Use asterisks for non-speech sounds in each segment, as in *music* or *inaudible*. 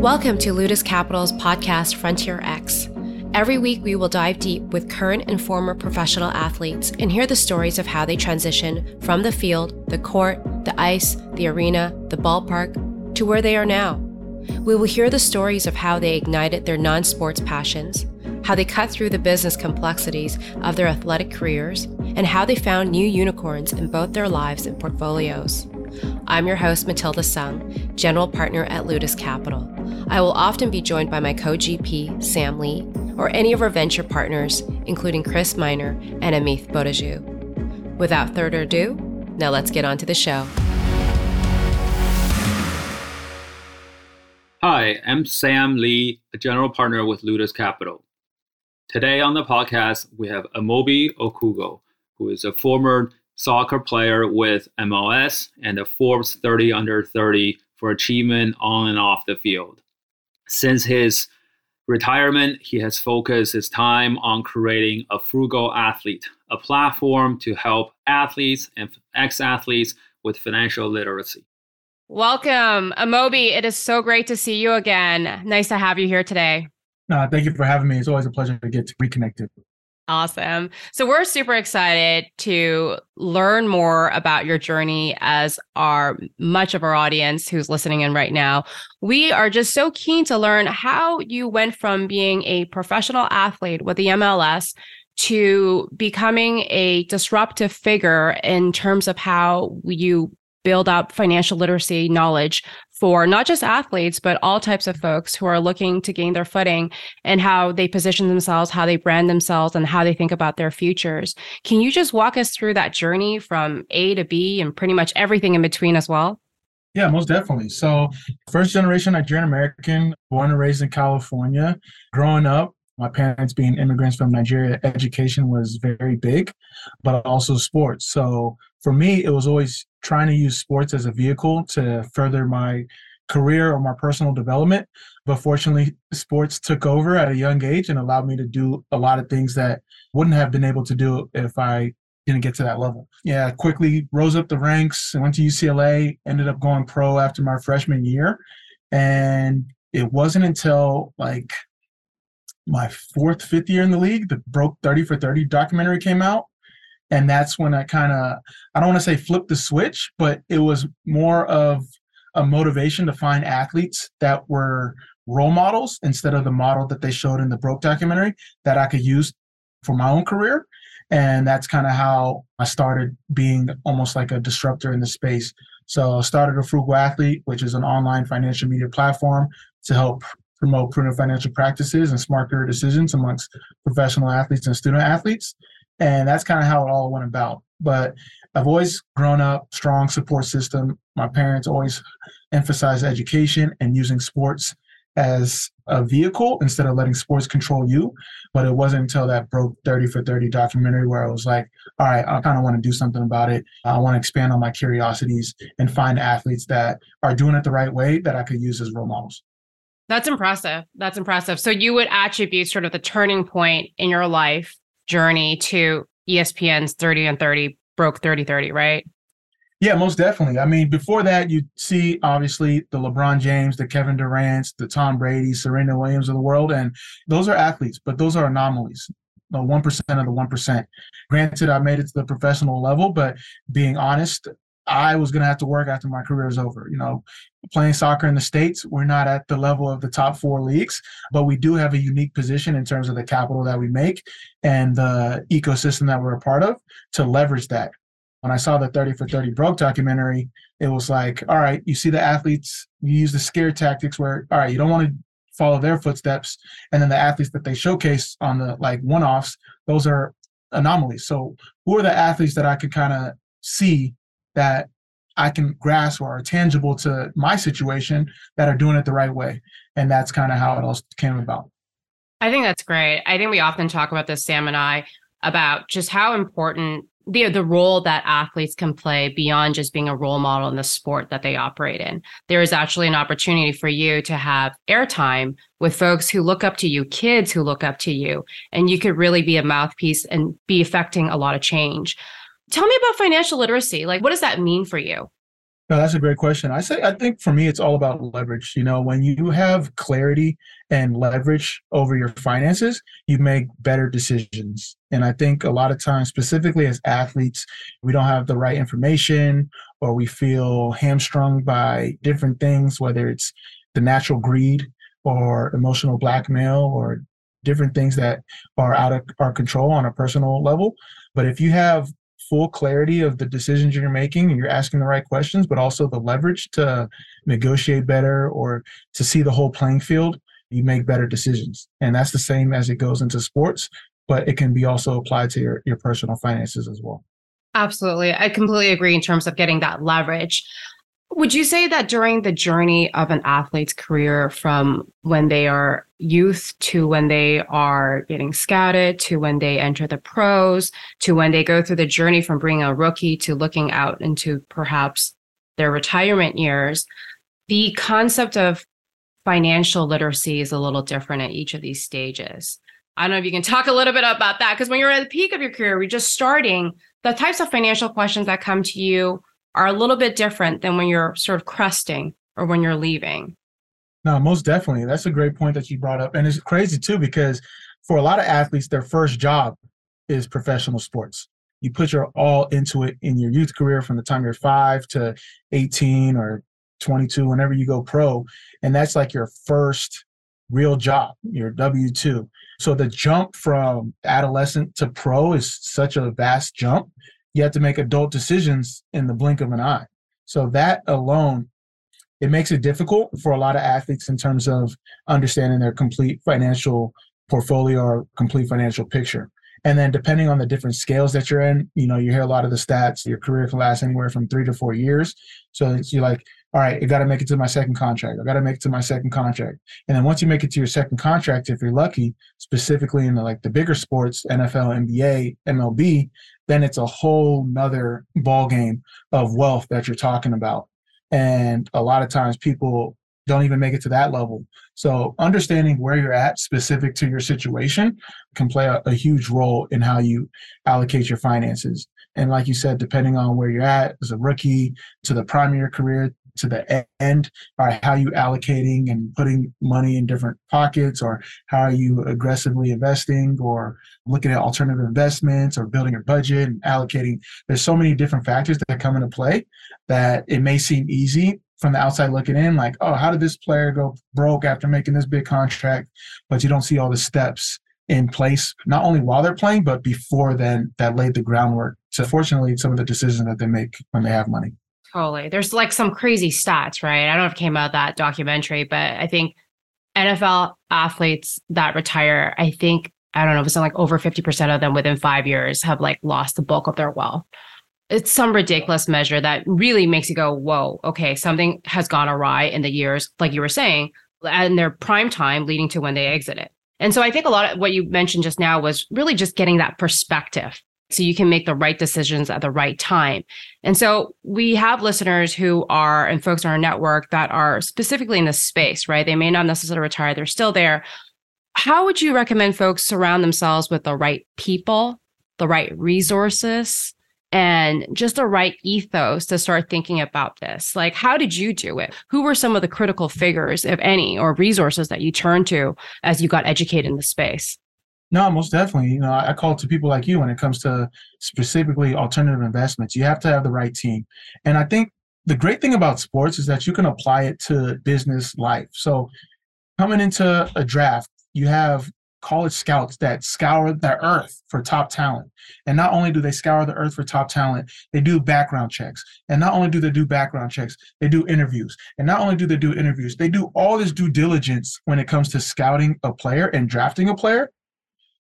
Welcome to Ludis Capital's podcast Frontier X. Every week, we will dive deep with current and former professional athletes and hear the stories of how they transition from the field, the court, the ice, the arena, the ballpark, to where they are now. We will hear the stories of how they ignited their non sports passions, how they cut through the business complexities of their athletic careers, and how they found new unicorns in both their lives and portfolios. I'm your host, Matilda Sung, General Partner at Ludis Capital. I will often be joined by my co GP, Sam Li, or any of our venture partners, including Chris Miner and Amit Bodaju. Without further ado, now let's get on to the show. Hi, I'm Sam Li, a general partner with Ludis Capital. Today on the podcast, we have Amobi Okugo, who is a former soccer player with MLS and the Forbes 30 under 30 for achievement on and off the field. Since his retirement, he has focused his time on creating a frugal athlete, a platform to help athletes and ex athletes with financial literacy. Welcome, Amobi. It is so great to see you again. Nice to have you here today. Uh, thank you for having me. It's always a pleasure to get to reconnected. Awesome. So we're super excited to learn more about your journey as our much of our audience who's listening in right now. We are just so keen to learn how you went from being a professional athlete with the MLS to becoming a disruptive figure in terms of how you build up financial literacy knowledge for not just athletes, but all types of folks who are looking to gain their footing and how they position themselves, how they brand themselves, and how they think about their futures. Can you just walk us through that journey from A to B and pretty much everything in between as well? Yeah, most definitely. So, first generation Nigerian American, born and raised in California. Growing up, my parents being immigrants from Nigeria, education was very big, but also sports. So, for me, it was always trying to use sports as a vehicle to further my career or my personal development. But fortunately, sports took over at a young age and allowed me to do a lot of things that wouldn't have been able to do if I didn't get to that level. Yeah, quickly rose up the ranks, and went to UCLA, ended up going pro after my freshman year. And it wasn't until like my fourth, fifth year in the league, the Broke 30 for 30 documentary came out and that's when I kind of I don't want to say flip the switch, but it was more of a motivation to find athletes that were role models instead of the model that they showed in the Broke documentary that I could use for my own career. And that's kind of how I started being almost like a disruptor in the space. So I started a Frugal Athlete, which is an online financial media platform to help promote prudent financial practices and smart career decisions amongst professional athletes and student athletes. And that's kind of how it all went about. But I've always grown up strong support system. My parents always emphasized education and using sports as a vehicle instead of letting sports control you. But it wasn't until that broke 30 for 30 documentary where I was like, all right, I kind of want to do something about it. I want to expand on my curiosities and find athletes that are doing it the right way that I could use as role models. That's impressive. That's impressive. So you would attribute sort of the turning point in your life journey to ESPN's 30 and 30 broke 30 30, right? Yeah, most definitely. I mean, before that, you see obviously the LeBron James, the Kevin Durant's, the Tom Brady, Serena Williams of the world, and those are athletes, but those are anomalies. The one percent of the one percent. Granted, I made it to the professional level, but being honest, I was going to have to work after my career is over. You know, playing soccer in the States, we're not at the level of the top four leagues, but we do have a unique position in terms of the capital that we make and the ecosystem that we're a part of to leverage that. When I saw the 30 for 30 broke documentary, it was like, all right, you see the athletes, you use the scare tactics where, all right, you don't want to follow their footsteps. And then the athletes that they showcase on the like one offs, those are anomalies. So who are the athletes that I could kind of see that I can grasp or are tangible to my situation that are doing it the right way. And that's kind of how it all came about. I think that's great. I think we often talk about this, Sam and I, about just how important the the role that athletes can play beyond just being a role model in the sport that they operate in. There is actually an opportunity for you to have airtime with folks who look up to you, kids who look up to you, and you could really be a mouthpiece and be affecting a lot of change. Tell me about financial literacy. Like, what does that mean for you? No, that's a great question. I say I think for me it's all about leverage. You know, when you have clarity and leverage over your finances, you make better decisions. And I think a lot of times, specifically as athletes, we don't have the right information or we feel hamstrung by different things, whether it's the natural greed or emotional blackmail or different things that are out of our control on a personal level. But if you have full clarity of the decisions you're making and you're asking the right questions, but also the leverage to negotiate better or to see the whole playing field, you make better decisions. And that's the same as it goes into sports, but it can be also applied to your, your personal finances as well. Absolutely. I completely agree in terms of getting that leverage. Would you say that during the journey of an athlete's career from when they are youth to when they are getting scouted to when they enter the pros to when they go through the journey from being a rookie to looking out into perhaps their retirement years, the concept of financial literacy is a little different at each of these stages. I don't know if you can talk a little bit about that because when you're at the peak of your career, you're just starting, the types of financial questions that come to you are a little bit different than when you're sort of cresting or when you're leaving. No, most definitely. That's a great point that you brought up. And it's crazy too, because for a lot of athletes, their first job is professional sports. You put your all into it in your youth career from the time you're five to 18 or 22, whenever you go pro. And that's like your first real job, your W 2. So the jump from adolescent to pro is such a vast jump you have to make adult decisions in the blink of an eye. So that alone, it makes it difficult for a lot of athletes in terms of understanding their complete financial portfolio or complete financial picture. And then depending on the different scales that you're in, you know, you hear a lot of the stats, your career can last anywhere from three to four years. So you're like, all right, I got to make it to my second contract. I got to make it to my second contract. And then once you make it to your second contract, if you're lucky, specifically in the, like the bigger sports, NFL, NBA, MLB, then it's a whole nother ball game of wealth that you're talking about. And a lot of times people don't even make it to that level. So understanding where you're at specific to your situation can play a, a huge role in how you allocate your finances. And like you said, depending on where you're at as a rookie to the prime of your career to the end or how you allocating and putting money in different pockets or how are you aggressively investing or looking at alternative investments or building a budget and allocating. There's so many different factors that come into play that it may seem easy from the outside looking in like oh how did this player go broke after making this big contract? But you don't see all the steps in place not only while they're playing but before then that laid the groundwork so fortunately some of the decisions that they make when they have money Totally. There's like some crazy stats, right? I don't know if it came out that documentary, but I think NFL athletes that retire, I think, I don't know, if it's like over 50% of them within five years have like lost the bulk of their wealth. It's some ridiculous measure that really makes you go, whoa, okay, something has gone awry in the years, like you were saying, and their prime time leading to when they exit it. And so I think a lot of what you mentioned just now was really just getting that perspective so you can make the right decisions at the right time. And so we have listeners who are and folks on our network that are specifically in this space, right? They may not necessarily retire, they're still there. How would you recommend folks surround themselves with the right people, the right resources, and just the right ethos to start thinking about this? Like, how did you do it? Who were some of the critical figures, if any, or resources that you turned to as you got educated in the space? No, most definitely. You know, I call to people like you when it comes to specifically alternative investments. You have to have the right team. And I think the great thing about sports is that you can apply it to business life. So coming into a draft, you have college scouts that scour the earth for top talent. And not only do they scour the earth for top talent, they do background checks. And not only do they do background checks, they do interviews. And not only do they do interviews, they do all this due diligence when it comes to scouting a player and drafting a player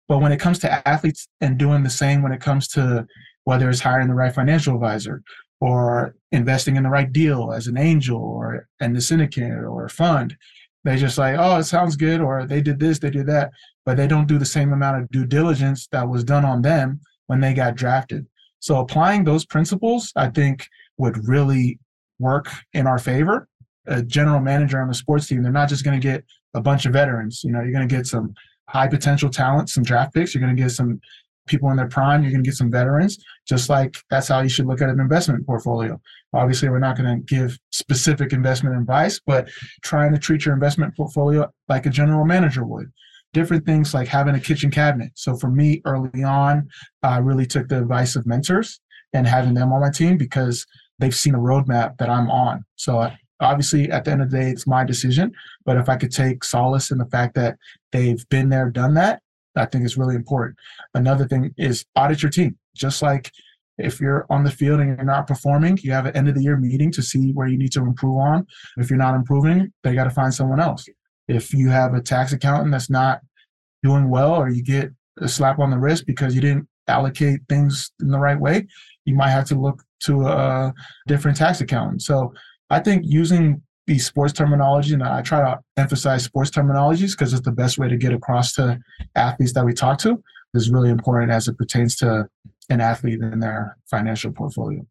but when it comes to athletes and doing the same when it comes to whether it's hiring the right financial advisor or investing in the right deal as an angel or in the syndicate or a fund, they just like, oh, it sounds good, or they did this, they did that, but they don't do the same amount of due diligence that was done on them when they got drafted. So applying those principles, I think, would really work in our favor. A general manager on the sports team, they're not just going to get a bunch of veterans. You know, you're going to get some high potential talent, some draft picks. You're going to get some people in their prime, you're going to get some veterans, just like that's how you should look at an investment portfolio. Obviously, we're not going to give specific investment advice, but trying to treat your investment portfolio like a general manager would. Different things like having a kitchen cabinet. So for me, early on, I really took the advice of mentors and having them on my team because they've seen a roadmap that I'm on. So obviously, at the end of the day, it's my decision. But if I could take solace in the fact that they've been there, done that, I think is really important. Another thing is audit your team. Just like if you're on the field and you're not performing, you have an end of the year meeting to see where you need to improve on. If you're not improving, they got to find someone else. If you have a tax accountant that's not doing well, or you get a slap on the wrist because you didn't allocate things in the right way, you might have to look to a different tax accountant. So I think using the sports terminology, and I try to emphasize sports terminologies because it's the best way to get across to athletes that we talk to, is really important as it pertains to an athlete and their financial portfolio.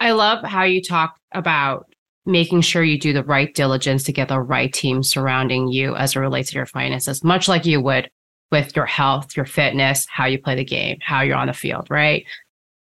I love how you talk about making sure you do the right diligence to get the right team surrounding you as it relates to your finances, much like you would with your health, your fitness, how you play the game, how you're on the field, right?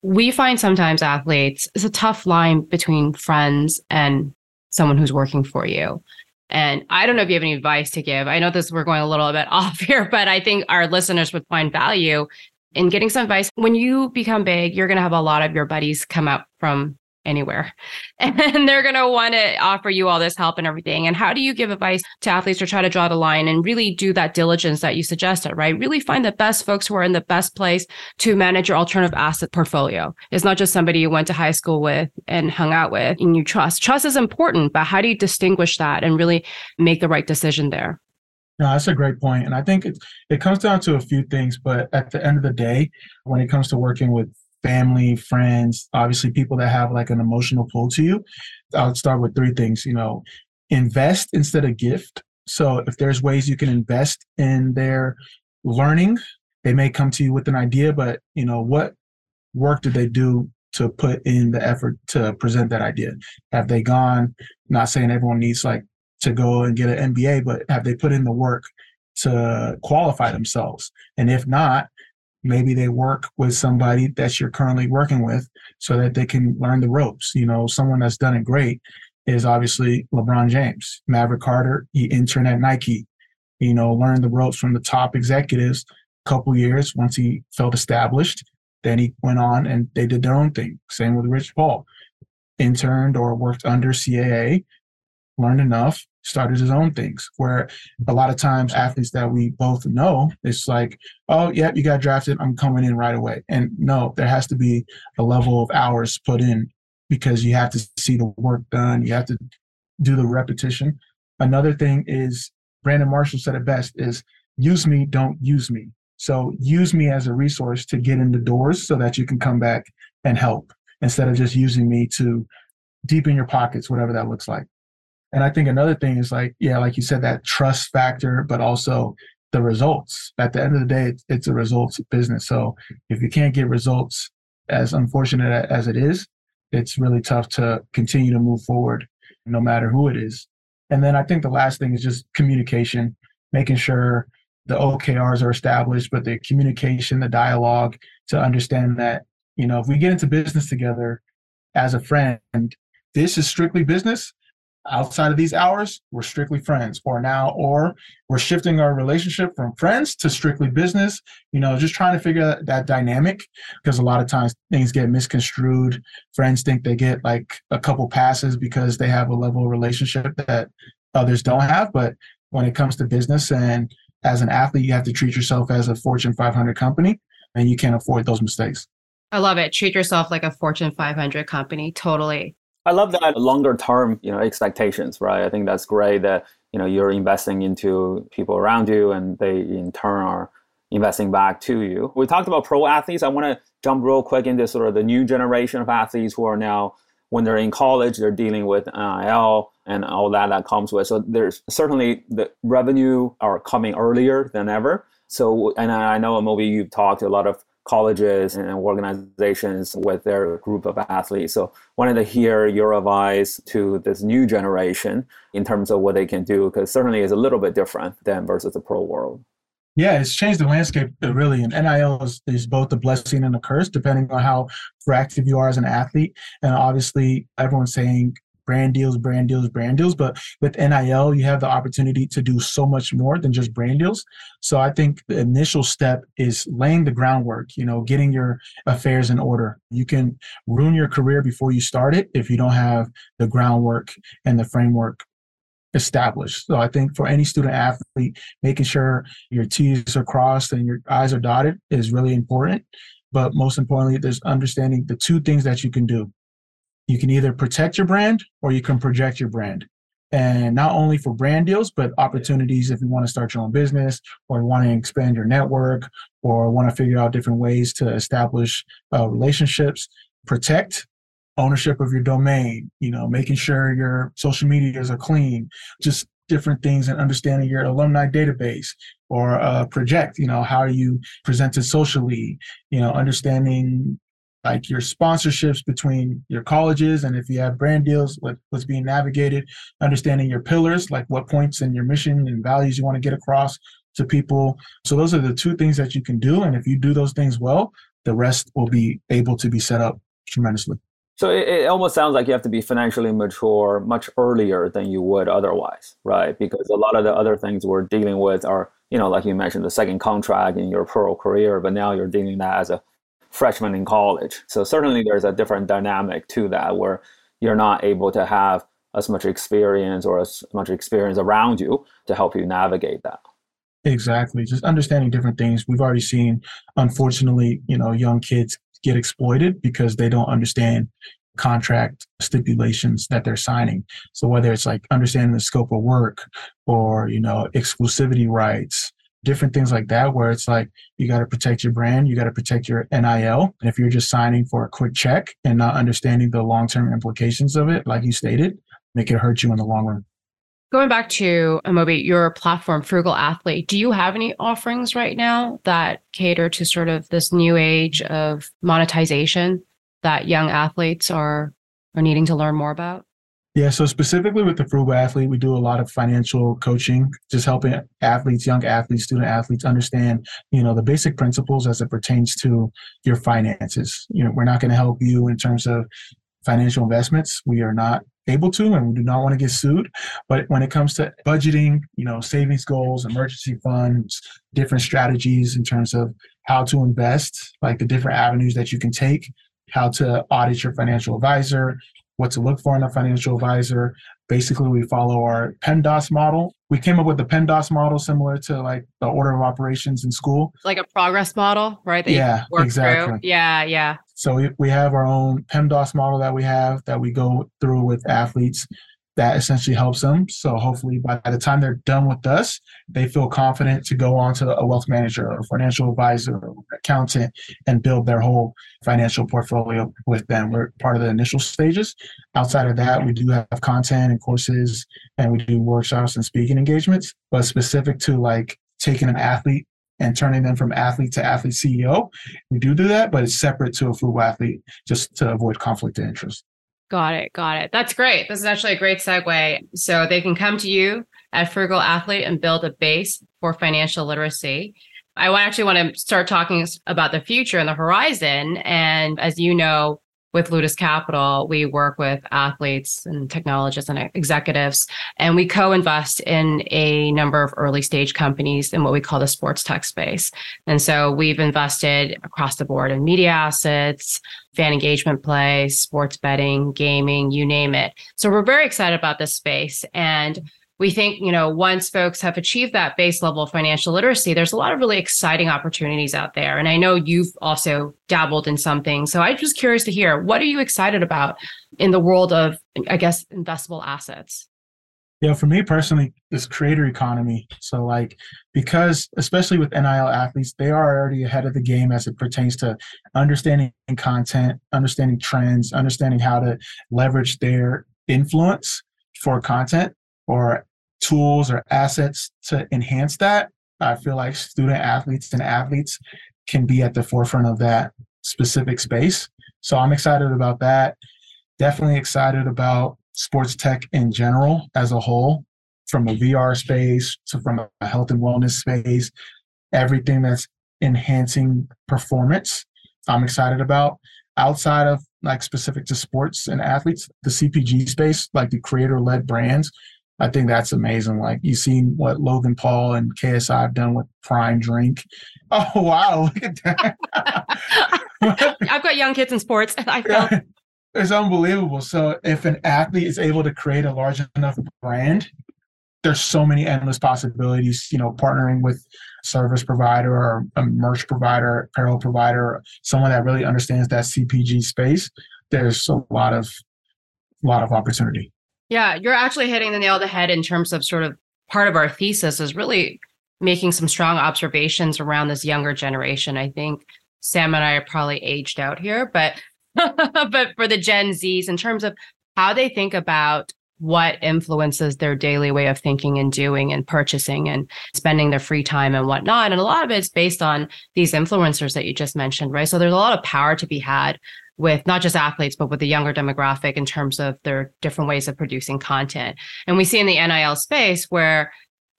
We find sometimes athletes, it's a tough line between friends and someone who's working for you. And I don't know if you have any advice to give. I know this we're going a little bit *laughs* off here, but I think our listeners would find value in getting some advice. When you become big, you're going to have a lot of your buddies come up from anywhere. *laughs* And they're going to want to offer you all this help and everything. And how do you give advice to athletes to try to draw the line and really do that diligence that you suggested, right? Really find the best folks who are in the best place to manage your alternative asset portfolio. It's not just somebody you went to high school with and hung out with and you trust. Trust is important, but how do you distinguish that and really make the right decision there? No, that's a great point. And I think it, it comes down to a few things, but at the end of the day, when it comes to working with family, friends, obviously people that have like an emotional pull to you. I'll start with three things, you know, invest instead of gift. So if there's ways you can invest in their learning, they may come to you with an idea, but you know, what work did they do to put in the effort to present that idea? Have they gone, not saying everyone needs like to go and get an MBA, but have they put in the work to qualify themselves? And if not, maybe they work with somebody that you're currently working with so that they can learn the ropes. You know, someone that's done it great is obviously LeBron James. Maverick Carter, he interned at Nike, you know, learned the ropes from the top executives a couple years once he felt established. Then he went on and they did their own thing. Same with Rich Paul. Interned or worked under CAA, learned enough, started his own things. Where a lot of times athletes that we both know, it's like, oh, yeah, you got drafted. I'm coming in right away. And no, there has to be a level of hours put in because you have to see the work done. You have to do the repetition. Another thing is Brandon Marshall said it best is use me, don't use me. So use me as a resource to get in the doors so that you can come back and help instead of just using me to deepen your pockets, whatever that looks like. And I think another thing is like, yeah, like you said, that trust factor, but also the results. At the end of the day, it's, it's a results business. So if you can't get results, as unfortunate as it is, it's really tough to continue to move forward, no matter who it is. And then I think the last thing is just communication, making sure the OKRs are established, but the communication, the dialogue to understand that, you know, if we get into business together as a friend, this is strictly business outside of these hours we're strictly friends or now or we're shifting our relationship from friends to strictly business you know just trying to figure that dynamic because a lot of times things get misconstrued friends think they get like a couple passes because they have a level of relationship that others don't have but when it comes to business and as an athlete you have to treat yourself as a fortune 500 company and you can't afford those mistakes I love it. Treat yourself like a Fortune 500 company. Totally. I love that longer term, you know, expectations, right? I think that's great that, you know, you're investing into people around you and they in turn are investing back to you. We talked about pro athletes. I want to jump real quick into sort of the new generation of athletes who are now when they're in college, they're dealing with uh, NIL and all that that comes with. So there's certainly the revenue are coming earlier than ever. So, and I know Moby, you've talked to a lot of colleges and organizations with their group of athletes. So wanted to hear your advice to this new generation in terms of what they can do, because certainly is a little bit different than versus the pro world. Yeah, it's changed the landscape uh, really. And NIL is, is both a blessing and a curse, depending on how proactive you are as an athlete. And obviously, everyone's saying brand deals, brand deals, brand deals. But with NIL, you have the opportunity to do so much more than just brand deals. So I think the initial step is laying the groundwork, you know, getting your affairs in order. You can ruin your career before you start it if you don't have the groundwork and the framework established. So I think for any student athlete, making sure your T's are crossed and your I's are dotted is really important. But most importantly, there's understanding the two things that you can do. You can either protect your brand or you can project your brand. And not only for brand deals, but opportunities if you want to start your own business or want to expand your network or want to figure out different ways to establish uh, relationships. Protect ownership of your domain, you know, making sure your social medias are clean, just different things and understanding your alumni database or uh, project, you know, how you present it socially, you know, understanding like your sponsorships between your colleges and if you have brand deals what, what's being navigated understanding your pillars like what points in your mission and values you want to get across to people. So those are the two things that you can do. And if you do those things well the rest will be able to be set up tremendously. So it, it, almost sounds like you have to be financially mature much earlier than you would otherwise, right? Because a lot of the other things we're dealing with are, you know, like you mentioned, the second contract in your pro career, but now you're dealing that as a freshman in college. So certainly there's a different dynamic to that where you're not able to have as much experience or as much experience around you to help you navigate that. Exactly. Just understanding different things. We've already seen, unfortunately, you know, young kids get exploited because they don't understand contract stipulations that they're signing. So whether it's like understanding the scope of work or, you know, exclusivity rights, different things like that, where it's like you got to protect your brand, you got to protect your NIL. And if you're just signing for a quick check and not understanding the long term implications of it, like you stated, make it hurt you in the long run. Going back to Amobi, your platform, Frugal Athlete, do you have any offerings right now that cater to sort of this new age of monetization that young athletes are are needing to learn more about? Yeah, so specifically with the Frugal Athlete, we do a lot of financial coaching, just helping athletes, young athletes, student athletes understand, you know, the basic principles as it pertains to your finances. You know, we're not going to help you in terms of financial investments. We are not able to and we do not want to get sued but when it comes to budgeting you know savings goals emergency funds different strategies in terms of how to invest like the different avenues that you can take how to audit your financial advisor what to look for in a financial advisor. Basically we follow our PEMDAS model. We came up with the PEMDAS model similar to like the order of operations in school. Like a progress model right that yeah exactly through. yeah yeah. So we, we have our own PEMDAS model that we have that we go through with athletes that essentially helps them. So hopefully by the time they're done with us, they feel confident to go on to a wealth manager or financial advisor or accountant and build their whole financial portfolio with them. We're part of the initial stages. Outside of that, we do have content and courses and we do workshops and speaking engagements, but specific to like taking an athlete and turning them from athlete to athlete CEO. We do do that, but it's separate to a frugal athlete just to avoid conflict of interest. Got it. Got it. That's great. This is actually a great segue. So they can come to you at Frugal Athlete and build a base for financial literacy. I actually want to start talking about the future and the horizon. And as you know, with Ludis Capital, we work with athletes and technologists and executives, and we co invest in a number of early stage companies in what we call the sports tech space. And so we've invested across the board in media assets, fan engagement play, sports betting, gaming, you name it. So we're very excited about this space. And we think, you know, once folks have achieved that base level of financial literacy, there's a lot of really exciting opportunities out there. And I know you've also dabbled in something. So I'm just curious to hear what are you excited about in the world of, I guess, investable assets? Yeah, for me personally, this creator economy. So, like, because especially with NIL athletes, they are already ahead of the game as it pertains to understanding content, understanding trends, understanding how to leverage their influence for content or tools or assets to enhance that. I feel like student athletes and athletes can be at the forefront of that specific space. So I'm excited about that. Definitely excited about sports tech in general as a whole, from a VR space to from a health and wellness space. everything that's enhancing performance. I'm excited about. Outside of like specific to sports and athletes, the CPG space, like the creator led brands, I think that's amazing. Like you've seen what Logan Paul and KSI have done with Prime Drink. *laughs* Oh wow, look at that. *laughs* I've got young kids in sports. *laughs* I felt it's unbelievable. So if an athlete is able to create a large enough brand, there's so many endless possibilities, you know, partnering with service provider or a merch provider, apparel provider, someone that really understands that CPG space, there's a lot of a lot of opportunity. Yeah, you're actually hitting the nail on the head in terms of sort of part of our thesis is really making some strong observations around this younger generation. I think Sam and I are probably aged out here, but *laughs* but for the Gen Zs in terms of how they think about what influences their daily way of thinking and doing and purchasing and spending their free time and whatnot. And a lot of it's based on these influencers that you just mentioned, right? So there's a lot of power to be had with not just athletes, but with the younger demographic in terms of their different ways of producing content. And we see in the NIL space where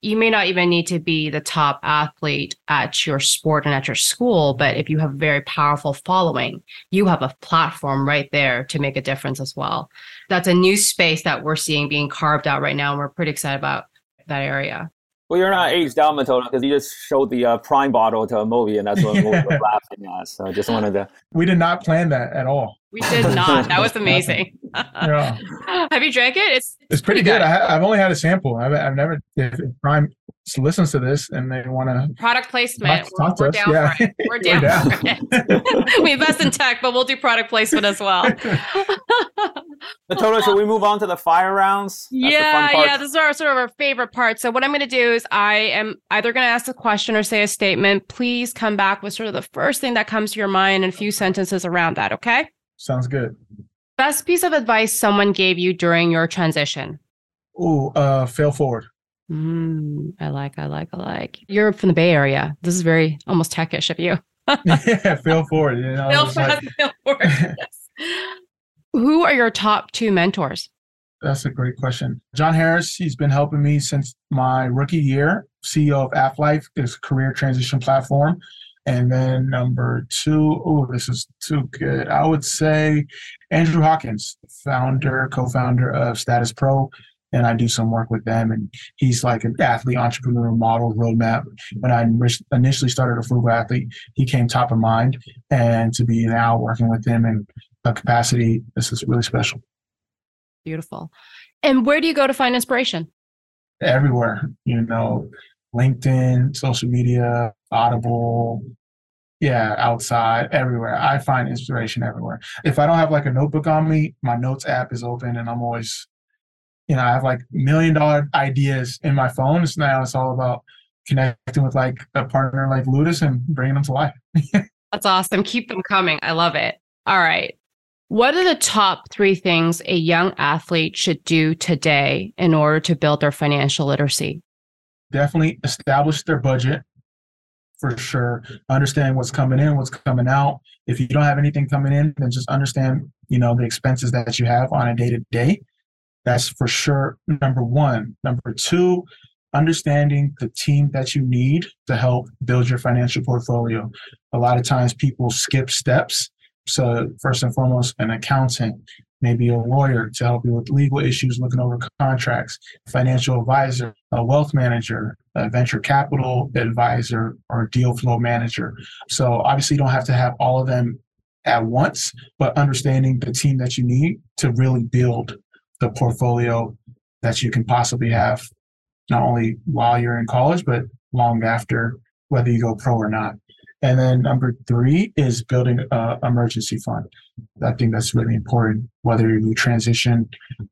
you may not even need to be the top athlete at your sport and at your school, but if you have a very powerful following, you have a platform right there to make a difference as well. That's a new space that we're seeing being carved out right now, and we're pretty excited about that area. Well, you're not aged out, Matilda, because you just showed the uh, prime bottle to Amobi, and that's what Amobi was *laughs* laughing at. So I just wanted to. We did not plan that at all. We did not. That was *laughs* amazing. yeah. *laughs* Have you drank it? It's it's, pretty, pretty, good. good. I, have only had a sample. I've, I've never. If Prime listens to this and they want to product placement, talk, we're, we're down yeah. for it. We're down, we're down. for it. *laughs* we invest in tech, but we'll do product placement as well. Matilda, should we move on to the fire rounds? That's yeah, yeah. This is our sort of our favorite part. So what I'm going to do is I am either going to ask a question or say a statement. Please come back with sort of the first thing that comes to your mind and a few sentences around that. Okay. Sounds good. Best piece of advice someone gave you during your transition? Oh, uh, fail forward. Mm, I like, I like, I like. You're from the Bay Area. This is very almost techish of you. *laughs* yeah, fail forward. You know, fail, fast, like... fail forward. *laughs* Yes. Who are your top two mentors? That's a great question. John Harris, he's been helping me since my rookie year. CEO of AthLife, his career transition platform. And then number two, oh, this is too good. I would say Andrew Hawkins, founder, co-founder of Status Pro, and I do some work with them. And he's like an athlete entrepreneur model roadmap. When I initially started a frugal athlete, he came top of mind, and to be now working with him in a capacity, this is really special. Beautiful. And where do you go to find inspiration? Everywhere, you know, LinkedIn, social media, Audible, yeah, outside, everywhere. I find inspiration everywhere. If I don't have like a notebook on me, my notes app is open and I'm always, you know, I have like million dollar ideas in my phone. So now it's all about connecting with like a partner like Ludis and bringing them to life. *laughs* That's awesome. Keep them coming. I love it. All right. What are the top three things a young athlete should do today in order to build their financial literacy? Definitely establish their budget for sure. Understand what's coming in, what's coming out. If you don't have anything coming in, then just understand, you know, the expenses that you have on a day to day. That's for sure number one. Number two, understanding the team that you need to help build your financial portfolio. A lot of times people skip steps. So first and foremost, an accountant, maybe a lawyer to help you with legal issues, looking over contracts, financial advisor, a wealth manager, a venture capital advisor, or deal flow manager. So obviously, you don't have to have all of them at once, but understanding the team that you need to really build the portfolio that you can possibly have, not only while you're in college, but long after, whether you go pro or not. And then number three is building an emergency fund. I think that's really important. Whether you transition,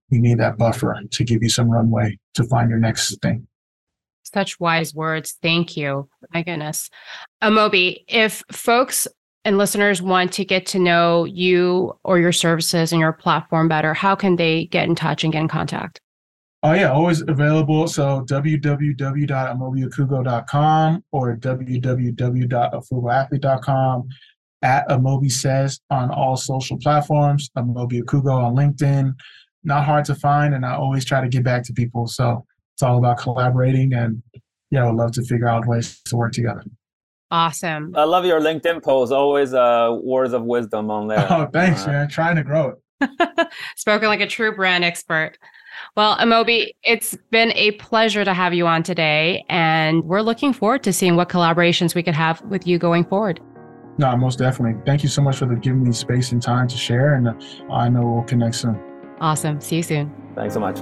you need that buffer to give you some runway to find your next thing. Such wise words. Thank you. My goodness. Amobi, if folks and listeners want to get to know you or your services and your platform better, how can they get in touch and get in contact? Oh yeah, always available. So www.amobiokugo.com or www.afrugalathlete.com. At Amobi says on all social platforms. Amobi Okugo on LinkedIn. Not hard to find, and I always try to get back to people. So it's all about collaborating, and yeah, I would love to figure out ways to work together. Awesome. I love your LinkedIn post. Always uh, words of wisdom on there. Oh, thanks, Uh, man. Trying to grow it. *laughs* Spoken like a true brand expert. Well, Amobi, it's been a pleasure to have you on today, and we're looking forward to seeing what collaborations we could have with you going forward. No, most definitely. Thank you so much for the, giving me space and time to share. And uh, I know we'll connect soon. Awesome. See you soon. Thanks so much.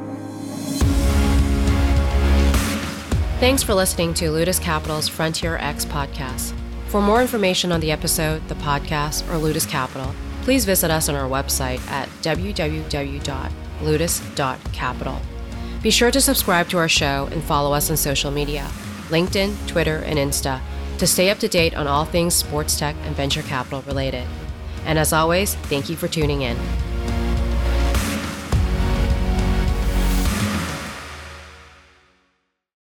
Thanks for listening to Ludis Capital's Frontier X podcast. For more information on the episode, the podcast, or Ludis Capital, please visit us on our website at www.ludis.capital. Be sure to subscribe to our show and follow us on social media LinkedIn, Twitter, and Insta to stay up to date on all things sports tech and venture capital related. And as always, thank you for tuning in.